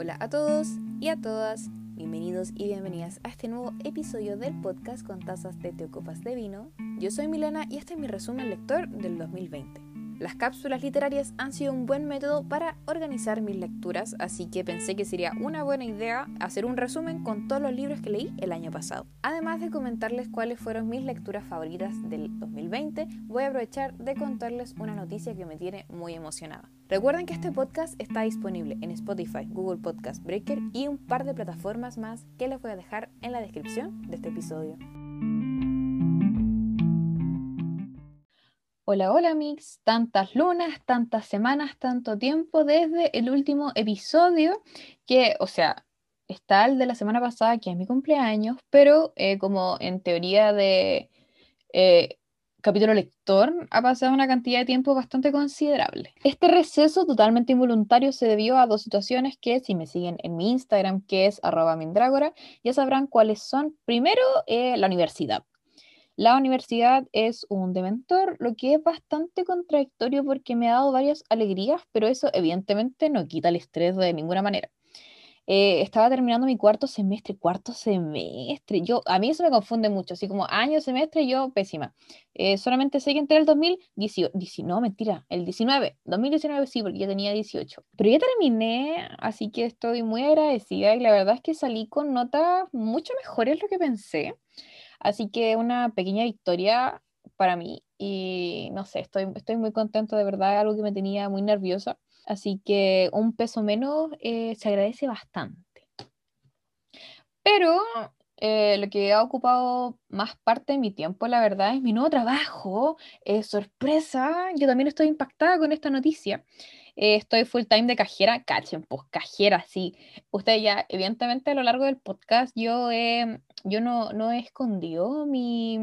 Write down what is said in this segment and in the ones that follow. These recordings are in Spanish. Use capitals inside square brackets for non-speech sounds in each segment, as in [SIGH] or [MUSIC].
Hola a todos y a todas, bienvenidos y bienvenidas a este nuevo episodio del podcast con tazas de teocopas de vino. Yo soy Milena y este es mi resumen lector del 2020. Las cápsulas literarias han sido un buen método para organizar mis lecturas, así que pensé que sería una buena idea hacer un resumen con todos los libros que leí el año pasado. Además de comentarles cuáles fueron mis lecturas favoritas del 2020, voy a aprovechar de contarles una noticia que me tiene muy emocionada. Recuerden que este podcast está disponible en Spotify, Google Podcast Breaker y un par de plataformas más que les voy a dejar en la descripción de este episodio. Hola, hola Mix, tantas lunas, tantas semanas, tanto tiempo desde el último episodio, que, o sea, está el de la semana pasada, que es mi cumpleaños, pero eh, como en teoría de eh, capítulo lector, ha pasado una cantidad de tiempo bastante considerable. Este receso totalmente involuntario se debió a dos situaciones que, si me siguen en mi Instagram, que es arroba mindrágora, ya sabrán cuáles son. Primero, eh, la universidad. La universidad es un dementor, lo que es bastante contradictorio porque me ha dado varias alegrías, pero eso evidentemente no quita el estrés de ninguna manera. Eh, estaba terminando mi cuarto semestre, cuarto semestre. Yo, a mí eso me confunde mucho, así como año, semestre, yo pésima. Eh, solamente sé que entré el 2018, no, mentira, el 19, 2019 sí, porque ya tenía 18. Pero ya terminé, así que estoy muy agradecida y la verdad es que salí con notas mucho mejores lo que pensé. Así que una pequeña victoria para mí y no sé, estoy, estoy muy contento de verdad, algo que me tenía muy nerviosa. Así que un peso menos eh, se agradece bastante. Pero eh, lo que ha ocupado más parte de mi tiempo, la verdad, es mi nuevo trabajo. Eh, sorpresa, yo también estoy impactada con esta noticia. Eh, estoy full time de cajera, cachen, pues cajera, sí. Usted ya, evidentemente a lo largo del podcast yo, yo no, no he escondido mi,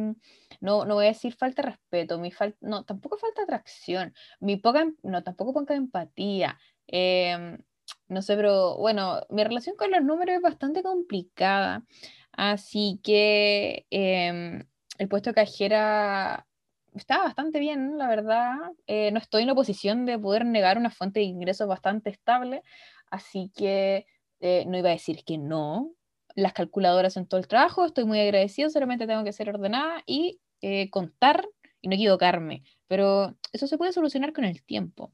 no, no voy a decir falta de respeto, mi falta, no, tampoco falta atracción, mi poca, no, tampoco poca empatía. Em, no sé, pero bueno, mi relación con los números es bastante complicada, así que em, el puesto de cajera está bastante bien, la verdad. Eh, no estoy en la posición de poder negar una fuente de ingresos bastante estable, así que eh, no iba a decir que no. Las calculadoras en todo el trabajo, estoy muy agradecido, solamente tengo que ser ordenada y eh, contar y no equivocarme, pero eso se puede solucionar con el tiempo.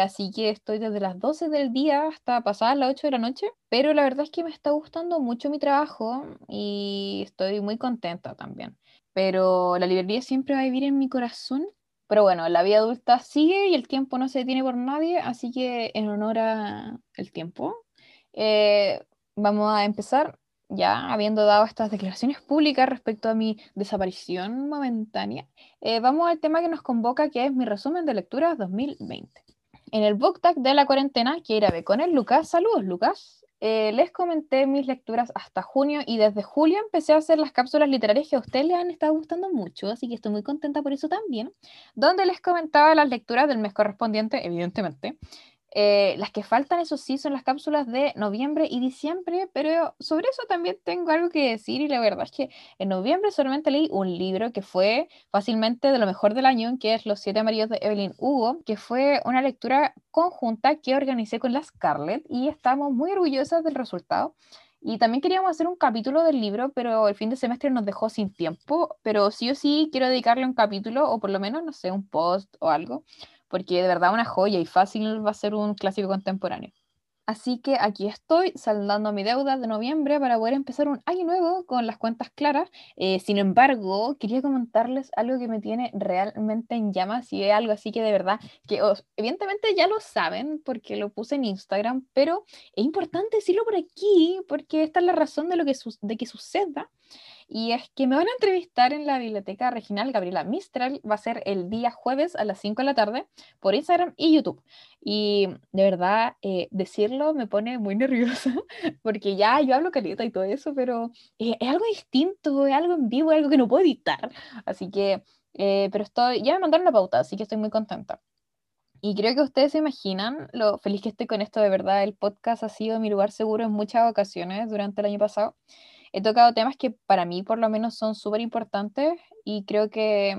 así que estoy desde las 12 del día hasta pasadas las 8 de la noche, pero la verdad es que me está gustando mucho mi trabajo y estoy muy contenta también pero la librería siempre va a vivir en mi corazón. Pero bueno, la vida adulta sigue y el tiempo no se detiene por nadie, así que en honor al tiempo, eh, vamos a empezar ya habiendo dado estas declaraciones públicas respecto a mi desaparición momentánea, eh, vamos al tema que nos convoca, que es mi resumen de lecturas 2020. En el book tag de la cuarentena, quiero ir a ver con el Lucas. Saludos, Lucas. Eh, les comenté mis lecturas hasta junio y desde julio empecé a hacer las cápsulas literarias que a ustedes les han estado gustando mucho, así que estoy muy contenta por eso también, donde les comentaba las lecturas del mes correspondiente, evidentemente, eh, las que faltan, eso sí, son las cápsulas de noviembre y diciembre, pero sobre eso también tengo algo que decir y la verdad es que en noviembre solamente leí un libro que fue fácilmente de lo mejor del año, que es Los siete amarillos de Evelyn Hugo, que fue una lectura conjunta que organicé con la Scarlett y estamos muy orgullosas del resultado. Y también queríamos hacer un capítulo del libro, pero el fin de semestre nos dejó sin tiempo, pero sí o sí quiero dedicarle un capítulo o por lo menos, no sé, un post o algo porque de verdad una joya y fácil va a ser un clásico contemporáneo. Así que aquí estoy saldando mi deuda de noviembre para poder empezar un año nuevo con las cuentas claras. Eh, sin embargo, quería comentarles algo que me tiene realmente en llamas y es algo así que de verdad, que evidentemente ya lo saben porque lo puse en Instagram, pero es importante decirlo por aquí porque esta es la razón de, lo que, de que suceda y es que me van a entrevistar en la Biblioteca Regional Gabriela Mistral, va a ser el día jueves a las 5 de la tarde por Instagram y YouTube. Y de verdad, eh, decirlo me pone muy [LAUGHS] nerviosa, porque ya yo hablo caleta y todo eso, pero eh, es algo distinto, es algo en vivo, es algo que no puedo editar. Así que, eh, pero estoy, ya me mandaron la pauta, así que estoy muy contenta. Y creo que ustedes se imaginan lo feliz que estoy con esto, de verdad, el podcast ha sido mi lugar seguro en muchas ocasiones durante el año pasado he tocado temas que para mí por lo menos son súper importantes y creo que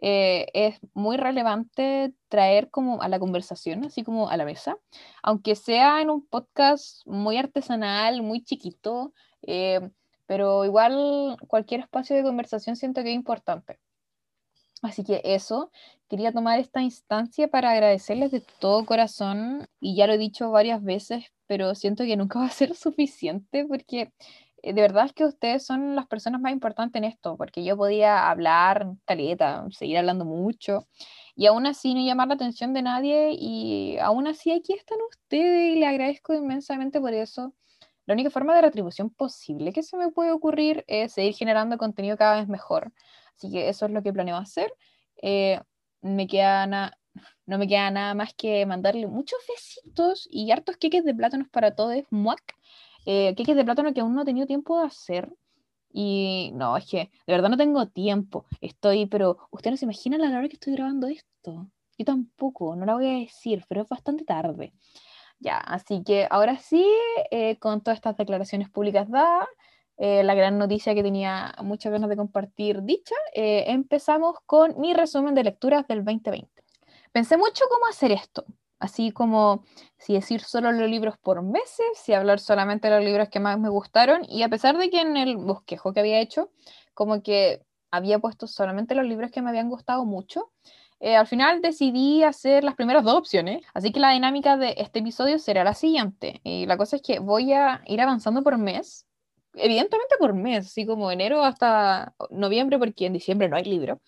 eh, es muy relevante traer como a la conversación, así como a la mesa, aunque sea en un podcast muy artesanal, muy chiquito, eh, pero igual cualquier espacio de conversación siento que es importante. Así que eso, quería tomar esta instancia para agradecerles de todo corazón y ya lo he dicho varias veces, pero siento que nunca va a ser [LAUGHS] suficiente porque de verdad es que ustedes son las personas más importantes en esto, porque yo podía hablar caleta, seguir hablando mucho y aún así no llamar la atención de nadie y aún así aquí están ustedes y le agradezco inmensamente por eso. La única forma de retribución posible que se me puede ocurrir es seguir generando contenido cada vez mejor. Así que eso es lo que planeo hacer. Eh, me queda no me queda nada más que mandarle muchos besitos y hartos queques de plátanos para todos, muac. Eh, queques de plátano que aún no he tenido tiempo de hacer. Y no, es que de verdad no tengo tiempo. Estoy, pero usted no se imagina la hora que estoy grabando esto. Yo tampoco, no la voy a decir, pero es bastante tarde. Ya, así que ahora sí, eh, con todas estas declaraciones públicas dadas, eh, la gran noticia que tenía muchas ganas de compartir dicha, eh, empezamos con mi resumen de lecturas del 2020. Pensé mucho cómo hacer esto, así como si decir solo los libros por meses, si hablar solamente de los libros que más me gustaron, y a pesar de que en el bosquejo que había hecho, como que había puesto solamente los libros que me habían gustado mucho, eh, al final decidí hacer las primeras dos opciones, así que la dinámica de este episodio será la siguiente. Y la cosa es que voy a ir avanzando por mes, evidentemente por mes, así como enero hasta noviembre, porque en diciembre no hay libro,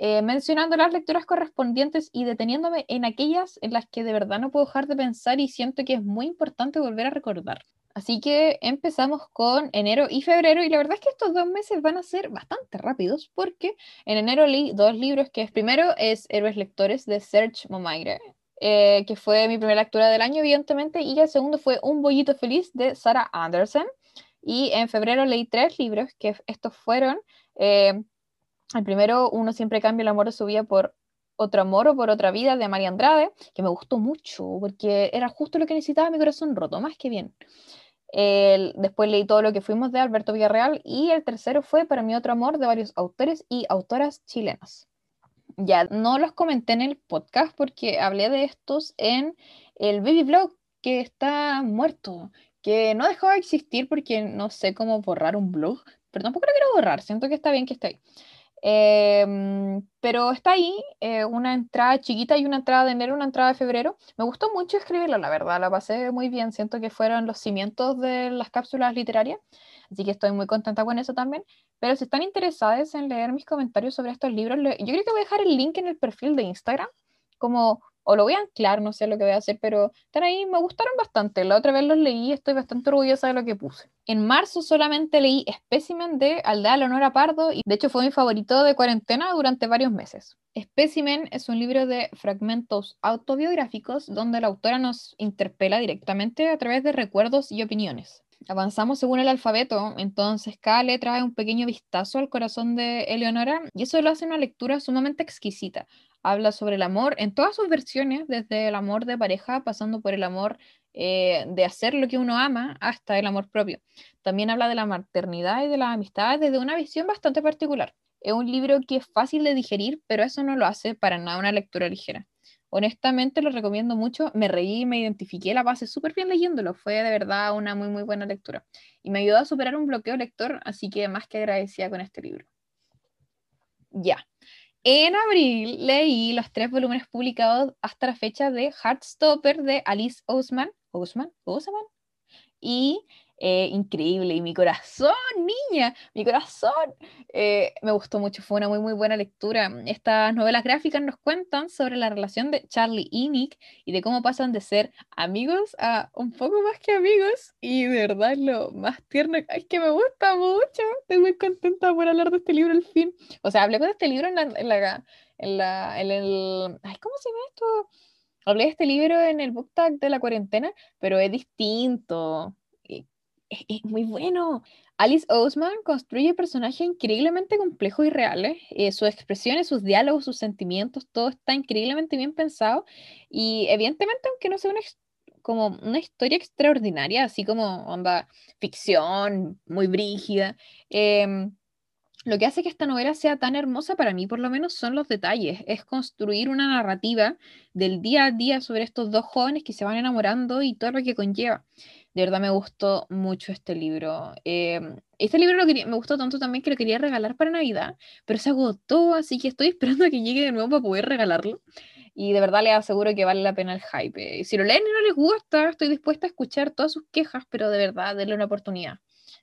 eh, mencionando las lecturas correspondientes y deteniéndome en aquellas en las que de verdad no puedo dejar de pensar y siento que es muy importante volver a recordar. Así que empezamos con enero y febrero y la verdad es que estos dos meses van a ser bastante rápidos porque en enero leí dos libros que es primero es Héroes Lectores de Serge Momaire, eh, que fue mi primera lectura del año evidentemente y el segundo fue Un Bollito Feliz de Sarah Anderson y en febrero leí tres libros que estos fueron eh, el primero Uno siempre cambia el amor de su vida por otro amor o por otra vida de María Andrade, que me gustó mucho porque era justo lo que necesitaba mi corazón roto, más que bien después leí todo lo que fuimos de Alberto Villarreal y el tercero fue para mi otro amor de varios autores y autoras chilenas. Ya no los comenté en el podcast porque hablé de estos en el baby blog que está muerto, que no dejó de existir porque no sé cómo borrar un blog, pero tampoco lo quiero borrar, siento que está bien que esté ahí. Em, pero está ahí, eh, una entrada chiquita y una entrada de enero, una entrada de febrero. Me gustó mucho escribirla, la verdad, la pasé muy bien. Siento que fueron los cimientos de las cápsulas literarias, así que estoy muy contenta con eso también. Pero si están interesados en leer mis comentarios sobre estos libros, yo creo que voy a dejar el link en el perfil de Instagram, como o lo voy a anclar, no sé lo que voy a hacer, pero están ahí, me gustaron bastante. La otra vez los leí, estoy bastante orgullosa de lo que puse. En marzo solamente leí Specimen de Aldea Leonora Pardo y de hecho fue mi favorito de cuarentena durante varios meses. Specimen es un libro de fragmentos autobiográficos donde la autora nos interpela directamente a través de recuerdos y opiniones. Avanzamos según el alfabeto, entonces cada letra es un pequeño vistazo al corazón de Eleonora y eso lo hace una lectura sumamente exquisita, habla sobre el amor en todas sus versiones, desde el amor de pareja, pasando por el amor eh, de hacer lo que uno ama, hasta el amor propio. También habla de la maternidad y de la amistad desde una visión bastante particular. Es un libro que es fácil de digerir, pero eso no lo hace para nada una lectura ligera. Honestamente lo recomiendo mucho, me reí, me identifiqué, la pasé súper bien leyéndolo, fue de verdad una muy muy buena lectura y me ayudó a superar un bloqueo lector, así que más que agradecida con este libro. Ya, en abril leí los tres volúmenes publicados hasta la fecha de Heartstopper de Alice Ousman, Ousman, Ousman y eh, increíble. Y mi corazón, niña, mi corazón, eh, me gustó mucho. Fue una muy, muy buena lectura. Estas novelas gráficas nos cuentan sobre la relación de Charlie y Nick y de cómo pasan de ser amigos a un poco más que amigos. Y de verdad, lo más tierno es que me gusta mucho. Estoy muy contenta por hablar de este libro al fin. O sea, hablé de este libro en la. En la en la, en el, ay, ¿cómo se llama esto? Hablé de este libro en el book tag de la cuarentena, pero es distinto es, muy bueno. Alice Oseman construye personajes increíblemente complejos y reales. Eh, sus expresiones, sus diálogos, sus sentimientos, todo está increíblemente bien pensado. Y evidentemente, aunque no sea una, como una historia extraordinaria, así como onda ficción, muy brígida, em, lo que hace que esta novela sea tan hermosa para mí, por lo menos, son los detalles. Es construir una narrativa del día a día sobre estos dos jóvenes que se van enamorando y todo lo que conlleva. De verdad me gustó mucho este libro. Em, este libro lo me gustó tanto también que lo quería regalar para Navidad, pero se agotó, así que estoy [LAUGHS] esperando a que llegue de nuevo para poder regalarlo. Y de verdad les aseguro que vale la pena el hype. Si lo leen y no les gusta, estoy dispuesta a escuchar todas sus quejas, pero de verdad, denle una oportunidad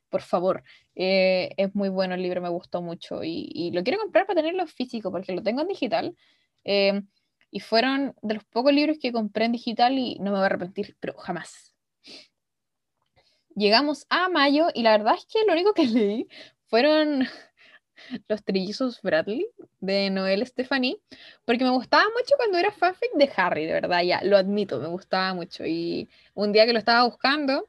por favor. Eh, es muy bueno el libro, me gustó mucho y, lo quiero comprar para tenerlo físico porque lo tengo en digital. Eh, y fueron de los pocos libros que compré en digital y no me voy a arrepentir, pero jamás. Llegamos a mayo y la verdad es que lo único que [LAUGHS] leí fueron [LAUGHS] Los Trillizos Bradley de Noel Stephanie, porque me gustaba mucho cuando era fanfic de Harry, de verdad, ya lo admito, me gustaba mucho. Y un día que lo estaba buscando,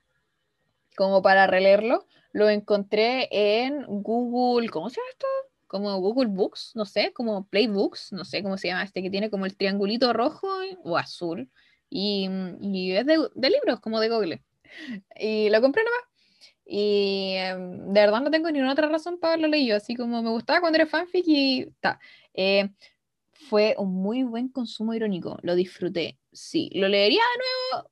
como para releerlo, lo encontré en Google, ¿cómo se llama esto? Como Google Books, no sé, como Playbooks, no sé cómo se llama este, que tiene como el triangulito rojo o azul. Y, es de, libros, como de Google. Y lo compré nomás. Y em, de verdad no tengo ninguna otra razón para haberlo leído. Así como me gustaba cuando era fanfic y está. Eh, fue un muy buen consumo irónico. Lo disfruté. Sí, lo leería de nuevo,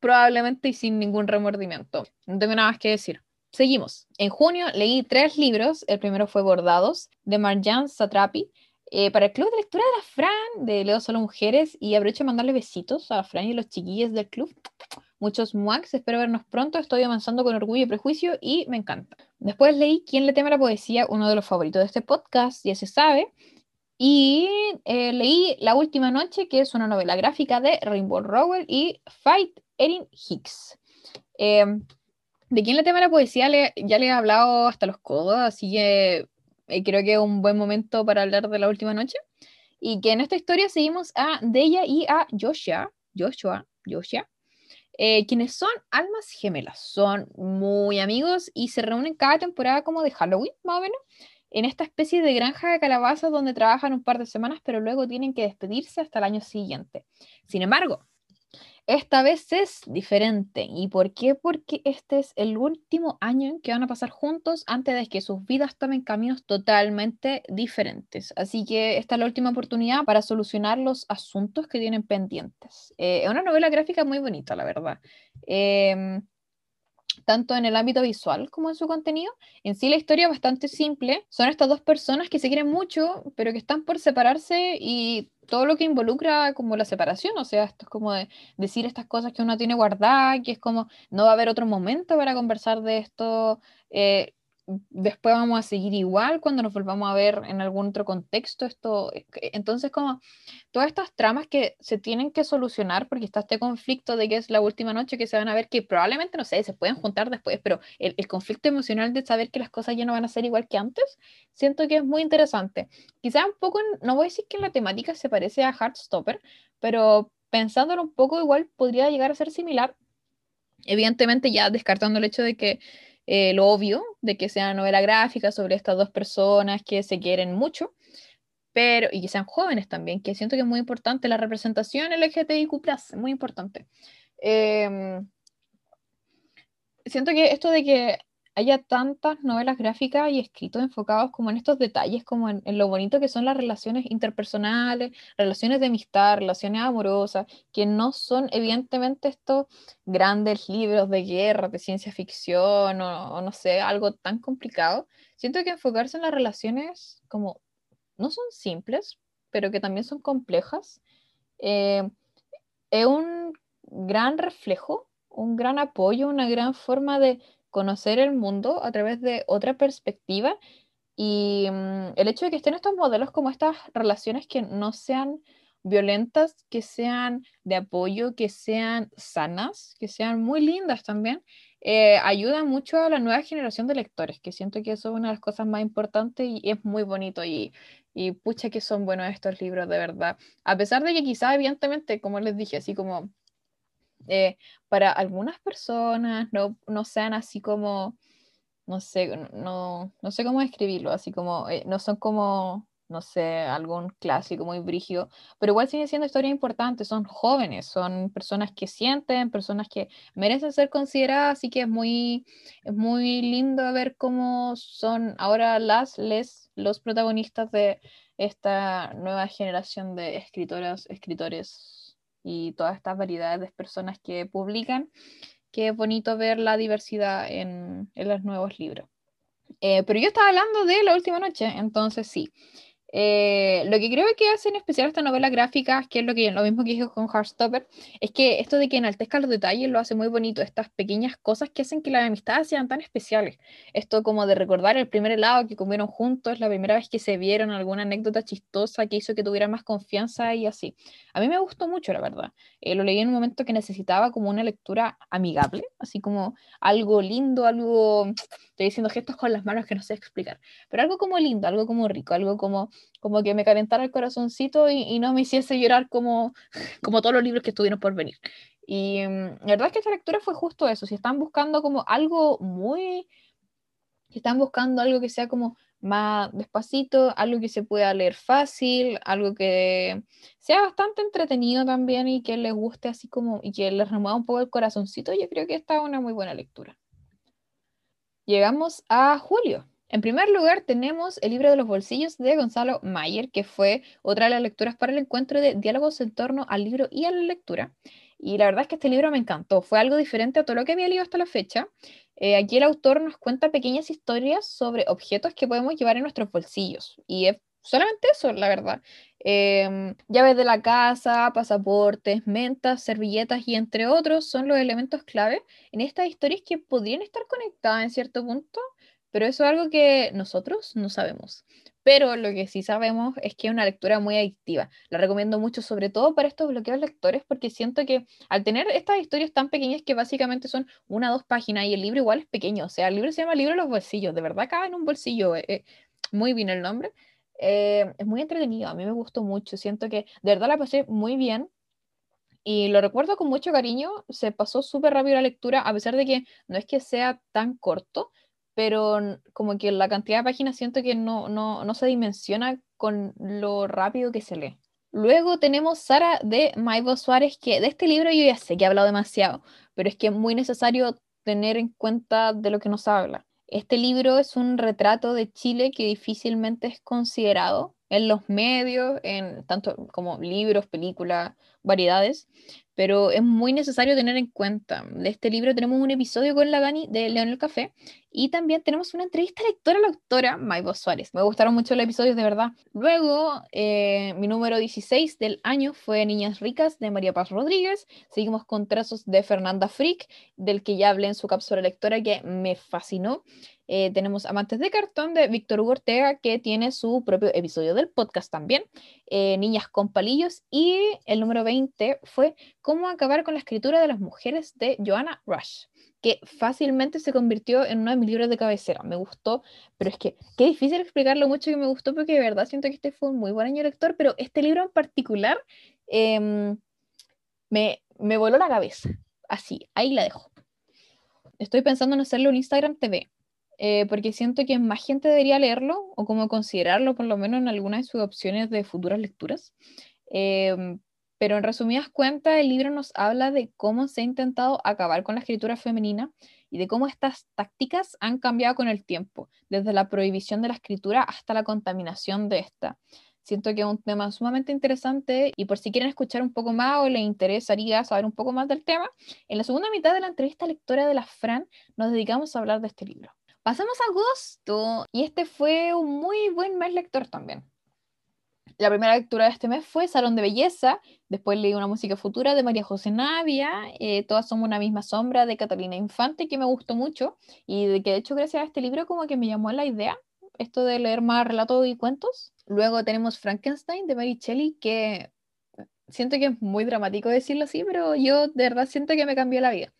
probablemente y sin ningún remordimiento. No tengo nada más que decir. Seguimos. En junio leí tres libros. El primero fue Bordados, de Marjan Satrapi, eh, para el club de lectura de la Fran, de Leo Solo Mujeres, y aprovecho de mandarle besitos a la Fran y a los chiquillos del club. Muchos muacs, espero vernos pronto, estoy avanzando con orgullo y prejuicio y me encanta. Después leí Quién le teme la poesía, uno de los favoritos de este podcast, ya se sabe, y eh, leí La Última Noche, que es una novela gráfica de Rainbow Rowell y Fight Erin Hicks. Eh, de quién le tema la poesía ya le he hablado hasta los codos, así que eh, creo que es un buen momento para hablar de la última noche. Y que en esta historia seguimos a Deya y a Joshua, Joshua, Joshua, eh, quienes son almas gemelas, son muy amigos y se reúnen cada temporada como de Halloween, más o menos, en esta especie de granja de calabazas donde trabajan un par de semanas, pero luego tienen que despedirse hasta el año siguiente. Sin embargo, esta vez es diferente. ¿Y por qué? Porque este es el último año en que van a pasar juntos antes de que sus vidas tomen caminos totalmente diferentes. Así que esta es la última oportunidad para solucionar los asuntos que tienen pendientes. Eh, es una novela gráfica muy bonita, la verdad. Eh, tanto en el ámbito visual como en su contenido. En sí la historia es bastante simple. Son estas dos personas que se quieren mucho, pero que están por separarse y todo lo que involucra como la separación, o sea, esto es como de decir estas cosas que uno tiene guardadas, que es como no va a haber otro momento para conversar de esto. Eh, después vamos a seguir igual cuando nos volvamos a ver en algún otro contexto. Esto, entonces, como todas estas tramas que se tienen que solucionar, porque está este conflicto de que es la última noche que se van a ver, que probablemente, no sé, se pueden juntar después, pero el, el conflicto emocional de saber que las cosas ya no van a ser igual que antes, siento que es muy interesante. Quizás un poco, no voy a decir que la temática se parece a Heartstopper, pero pensándolo un poco, igual podría llegar a ser similar. Evidentemente, ya descartando el hecho de que eh, lo obvio de que sea novela gráfica sobre estas dos personas que se quieren mucho, pero y que sean jóvenes también, que siento que es muy importante la representación LGTBIQ+, muy importante. Em, siento que esto de que haya tantas novelas gráficas y escritos enfocados como en estos detalles, como en, lo bonito que son las relaciones interpersonales, relaciones de amistad, relaciones amorosas, que no son evidentemente estos grandes libros de guerra, de ciencia ficción o, no sé, algo tan complicado. Siento que enfocarse en las relaciones como no son simples, pero que también son complejas, eh, es un gran reflejo, un gran apoyo, una gran forma de conocer el mundo a través de otra perspectiva y mm, el hecho de que estén estos modelos como estas relaciones que no sean violentas, que sean de apoyo, que sean sanas, que sean muy lindas también, eh, ayuda mucho a la nueva generación de lectores, que siento que eso es una de las cosas más importantes y es muy bonito y, y pucha que son buenos estos libros, de verdad. A pesar de que quizás, evidentemente, como les dije, así como eh, para algunas personas no, no, sean así como, no sé, no, no sé cómo describirlo, así como, eh, no son como, no sé, algún clásico muy brígido, pero igual sigue siendo historias importantes, son jóvenes, son personas que sienten, personas que merecen ser consideradas, así que es muy, es muy lindo ver cómo son ahora las, les, los protagonistas de esta nueva generación de escritoras, escritores y todas estas variedades de personas que publican, que es bonito ver la diversidad en, en los nuevos libros. Eh, pero yo estaba hablando de la última noche, entonces sí. Eh, lo que creo que hace en especial esta novela gráfica, que es lo, que, lo mismo que dijo con Heartstopper, es que esto de que enaltezca los detalles lo hace muy bonito, estas pequeñas cosas que hacen que las amistades sean tan especiales. Esto como de recordar el primer helado que comieron juntos, la primera vez que se vieron, alguna anécdota chistosa que hizo que tuvieran más confianza y así. A mí me gustó mucho, la verdad. Eh, lo leí en un momento que necesitaba como una lectura amigable, así como algo lindo, algo, estoy diciendo gestos con las manos que no sé explicar, pero algo como lindo, algo como rico, algo como como que me calentara el corazoncito y, no me hiciese llorar como, [LAUGHS] como todos los libros que estuvieron por venir. Y mm, la verdad es que esta lectura fue justo eso, si están buscando como algo muy, si están buscando algo que sea como más despacito, algo que se pueda leer fácil, algo que sea bastante entretenido también y que les guste así como y que les remueva un poco el corazoncito, yo creo que esta es una muy buena lectura. Llegamos a julio. En primer lugar, tenemos el libro de los bolsillos de Gonzalo Mayer, que fue otra de las lecturas para el encuentro de diálogos en torno al libro y a la lectura. Y la verdad es que este libro me encantó, fue algo diferente a todo lo que había leído hasta la fecha. Eh, aquí el autor nos cuenta pequeñas historias sobre objetos que podemos llevar en nuestros bolsillos. Y es solamente eso, la verdad. Em, llaves de la casa, pasaportes, mentas, servilletas y entre otros son los elementos clave en estas historias que podrían estar conectadas en cierto punto pero eso es algo que nosotros no sabemos. Pero lo que sí sabemos es que es una lectura muy adictiva. La recomiendo mucho, sobre todo para estos bloqueos lectores, porque siento que al tener estas historias tan pequeñas que básicamente son una o dos páginas y el libro igual es pequeño, o sea, el libro se llama Libro de los Bolsillos, de verdad cabe en un bolsillo, eh, eh, muy bien el nombre. Eh, es muy entretenido, a mí me gustó mucho, siento que de verdad la pasé muy bien. Y lo recuerdo con mucho cariño, se pasó súper rápido la lectura, a pesar de que no es que sea tan corto, pero como que la cantidad de páginas siento que no, no, no se dimensiona con lo rápido que se lee. Luego tenemos Sara de Maivo Suárez, que de este libro yo ya sé que he hablado demasiado, pero es que es muy necesario tener en cuenta de lo que nos habla. Este libro es un retrato de Chile que difícilmente es considerado en los medios, en tanto como libros, películas, variedades, pero es muy necesario tener en cuenta. De este libro tenemos un episodio con la Dani de León el Café y también tenemos una entrevista lectora a la autora Maivo Suárez. Me gustaron mucho los episodios, de verdad. Luego, eh, mi número 16 del año fue Niñas Ricas de María Paz Rodríguez. Seguimos con trazos de Fernanda Frick, del que ya hablé en su cápsula lectora que me fascinó. Eh, tenemos Amantes de Cartón de Víctor Hugo Ortega, que tiene su propio episodio del podcast también. Eh, Niñas con Palillos. Y el número 20 fue Cómo acabar con la escritura de las mujeres de Joanna Rush, que fácilmente se convirtió en uno de mis libros de cabecera. Me gustó, pero es que qué difícil explicarlo mucho que me gustó porque de verdad siento que este fue un muy buen año lector, pero este libro en particular em, me, me voló la cabeza. Así, ahí la dejo. Estoy pensando en hacerlo en Instagram TV, eh, porque siento que más gente debería leerlo o como considerarlo por lo menos en alguna de sus opciones de futuras lecturas. Em, pero en resumidas cuentas, el libro nos habla de cómo se ha intentado acabar con la escritura femenina y de cómo estas tácticas han cambiado con el tiempo, desde la prohibición de la escritura hasta la contaminación de esta. Siento que es un tema sumamente interesante y por si quieren escuchar un poco más o les interesaría saber un poco más del tema, en la segunda mitad de la entrevista lectora de la Fran nos dedicamos a hablar de este libro. Pasamos a agosto y este fue un muy buen mes lector también. La primera lectura de este mes fue Salón de Belleza, después leí una música futura de María José Navia, eh, Todas somos una misma sombra de Catalina Infante, que me gustó mucho y de que de hecho gracias a este libro como que me llamó la idea esto de leer más relatos y cuentos. Luego tenemos Frankenstein de Mary Shelley, que siento que es muy dramático decirlo así, pero yo de verdad siento que me cambió la vida.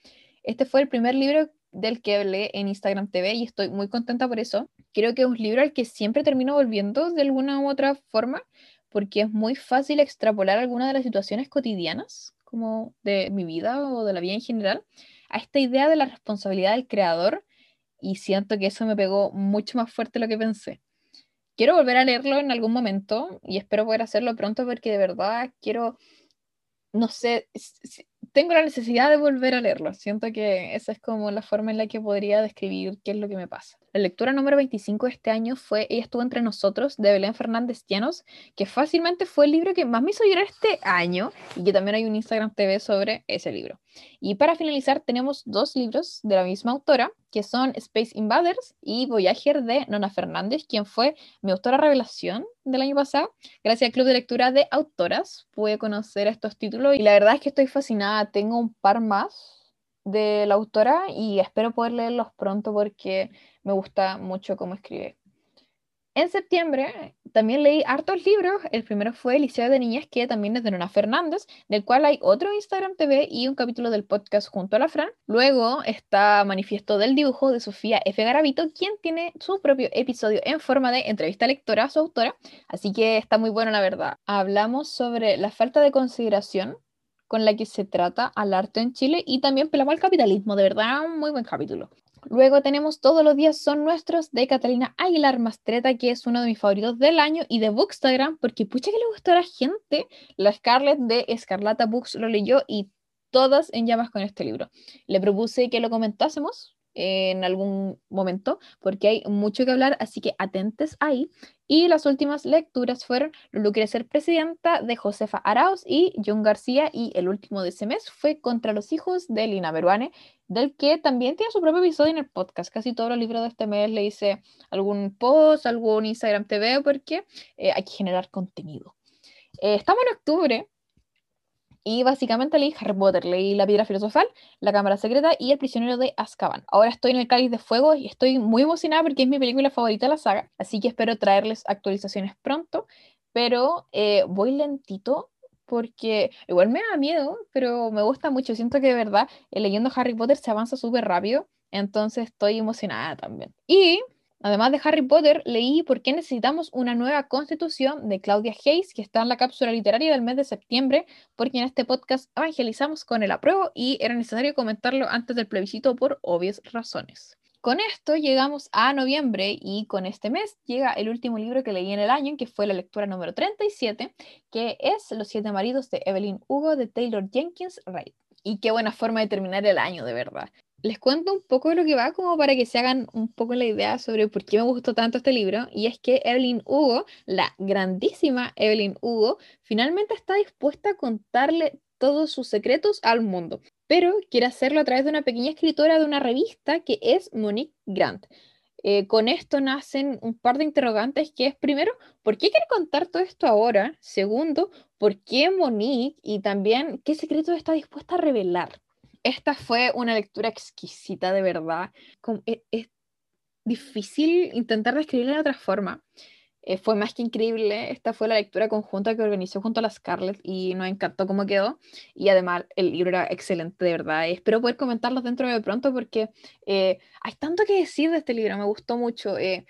Este fue el primer libro del que hablé en Instagram TV y estoy muy contenta por eso. Creo que es un libro al que siempre termino volviendo de alguna u otra forma, porque es muy fácil extrapolar algunas de las situaciones cotidianas, como de mi vida o de la vida en general, a esta idea de la responsabilidad del creador y siento que eso me pegó mucho más fuerte de lo que pensé. quiero volver a leerlo en algún momento y espero poder hacerlo pronto porque de verdad quiero, no sé, tengo la necesidad de volver a leerlo. Siento que esa es como la forma en la que podría describir qué es lo que me pasa. La lectura número 25 de este año fue Ella estuvo entre nosotros, de Belén Fernández Llanos, que fácilmente fue el libro que más me hizo llorar este año y que también hay un Instagram TV sobre ese libro. Y para finalizar, tenemos dos libros de la misma autora, que son Space Invaders y Voyager de Nona Fernández, quien fue mi autora revelación del año pasado. Gracias al Club de Lectura de Autoras pude conocer estos títulos y la verdad es que estoy fascinada. Tengo un par más de la autora y espero poder leerlos pronto porque me gusta mucho cómo escribe. En septiembre también leí hartos libros. El primero fue El Liceo de Niñas, que también es de Nona Fernández, del cual hay otro Instagram TV y un capítulo del podcast junto a la Fran. Luego está Manifiesto del Dibujo de Sofía F. Garavito, quien tiene su propio episodio en forma de entrevista lectora a su autora. Así que está muy bueno, la verdad. Hablamos sobre la falta de consideración con la que se trata al arte en Chile y también pelamos al capitalismo, de verdad, un muy buen capítulo. Luego tenemos Todos los días son nuestros de Catalina Aguilar Mastreta, que es uno de mis favoritos del año, y de Bookstagram, porque pucha que le gustó a la gente. La Scarlett de Escarlata Books lo leyó y todas en llamas con este libro. Le propuse que lo comentásemos en algún momento, porque hay mucho que hablar, así que atentes ahí. Y las últimas lecturas fueron Lulu ser presidenta de Josefa Arauz y John García, y el último de ese mes fue Contra los hijos de Lina Beruane, del que también tiene su propio episodio en el podcast. Casi todos los libros de este mes le hice algún post, algún Instagram TV, porque eh, hay que generar contenido. Eh, estamos en octubre, y básicamente leí Harry Potter, leí La Piedra Filosofal, La Cámara Secreta y El Prisionero de Azkaban. Ahora estoy en El Cáliz de Fuego y estoy muy emocionada porque es mi película favorita de la saga, así que espero traerles actualizaciones pronto, pero eh, voy lentito porque igual me da miedo, pero me gusta mucho. Siento que de verdad, eh, leyendo Harry Potter se avanza súper rápido, entonces estoy emocionada también. Y Además de Harry Potter, leí por qué necesitamos una nueva constitución de Claudia Hayes, que está en la cápsula literaria del mes de septiembre, porque en este podcast evangelizamos con el apruebo y era necesario comentarlo antes del plebiscito por obvias razones. Con esto llegamos a noviembre y con este mes llega el último libro que leí en el año, que fue la lectura número 37, que es Los siete maridos de Evelyn Hugo de Taylor Jenkins Reid. Y qué buena forma de terminar el año, de verdad les cuento un poco de lo que va, como para que se hagan un poco la idea sobre por qué me gustó tanto este libro. Y es que Evelyn Hugo, la grandísima Evelyn Hugo, finalmente está dispuesta a contarle todos sus secretos al mundo, pero quiere hacerlo a través de una pequeña escritora de una revista que es Monique Grant. Eh, con esto nacen un par de interrogantes que es, primero, ¿por qué quiere contar todo esto ahora? Segundo, ¿por qué Monique? Y también, ¿qué secretos está dispuesta a revelar? esta fue una lectura exquisita, de verdad. E, es, difícil intentar describirla de otra forma. Eh, fue más que increíble. Esta fue la lectura conjunta que organizó junto a las Scarlett y nos encantó cómo quedó. Y además el libro era excelente, de verdad. espero poder comentarlos dentro de pronto porque eh, hay tanto que decir de este libro. Me gustó mucho. Eh,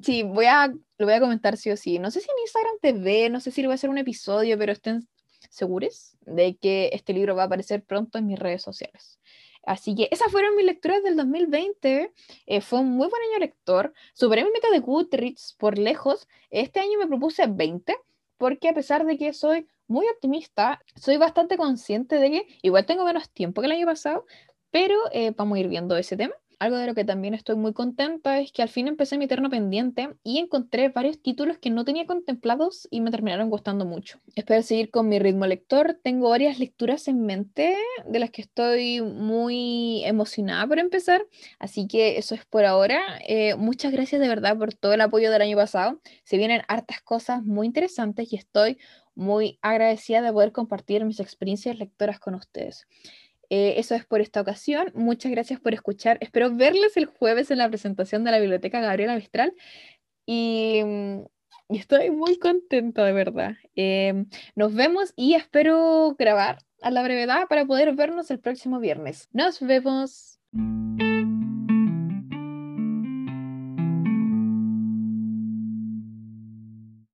sí, voy a, lo voy a comentar sí o sí. No sé si en Instagram TV, no sé si lo voy a hacer un episodio, pero estén seguros de que este libro va a aparecer pronto en mis redes sociales. Así que esas fueron mis lecturas del 2020. Eh, fue un muy buen año lector. Superé mi meta de Goodreads por lejos. Este año me propuse 20, porque a pesar de que soy muy optimista, soy bastante consciente de que igual tengo menos tiempo que el año pasado, pero eh, vamos a ir viendo ese tema. Algo de lo que también estoy muy contenta es que al fin empecé mi eterno pendiente y encontré varios títulos que no tenía contemplados y me terminaron gustando mucho. Espero seguir con mi ritmo lector. Tengo varias lecturas en mente de las que estoy muy emocionada por empezar. Así que eso es por ahora. Eh, muchas gracias de verdad por todo el apoyo del año pasado. Se vienen hartas cosas muy interesantes y estoy muy agradecida de poder compartir mis experiencias lectoras con ustedes. Eh, eso es por esta ocasión. Muchas gracias por escuchar. Espero verles el jueves en la presentación de la Biblioteca Gabriela Mistral. Y, mm, estoy muy contenta, de verdad. Em, nos vemos y espero grabar a la brevedad para poder vernos el próximo viernes. Nos vemos.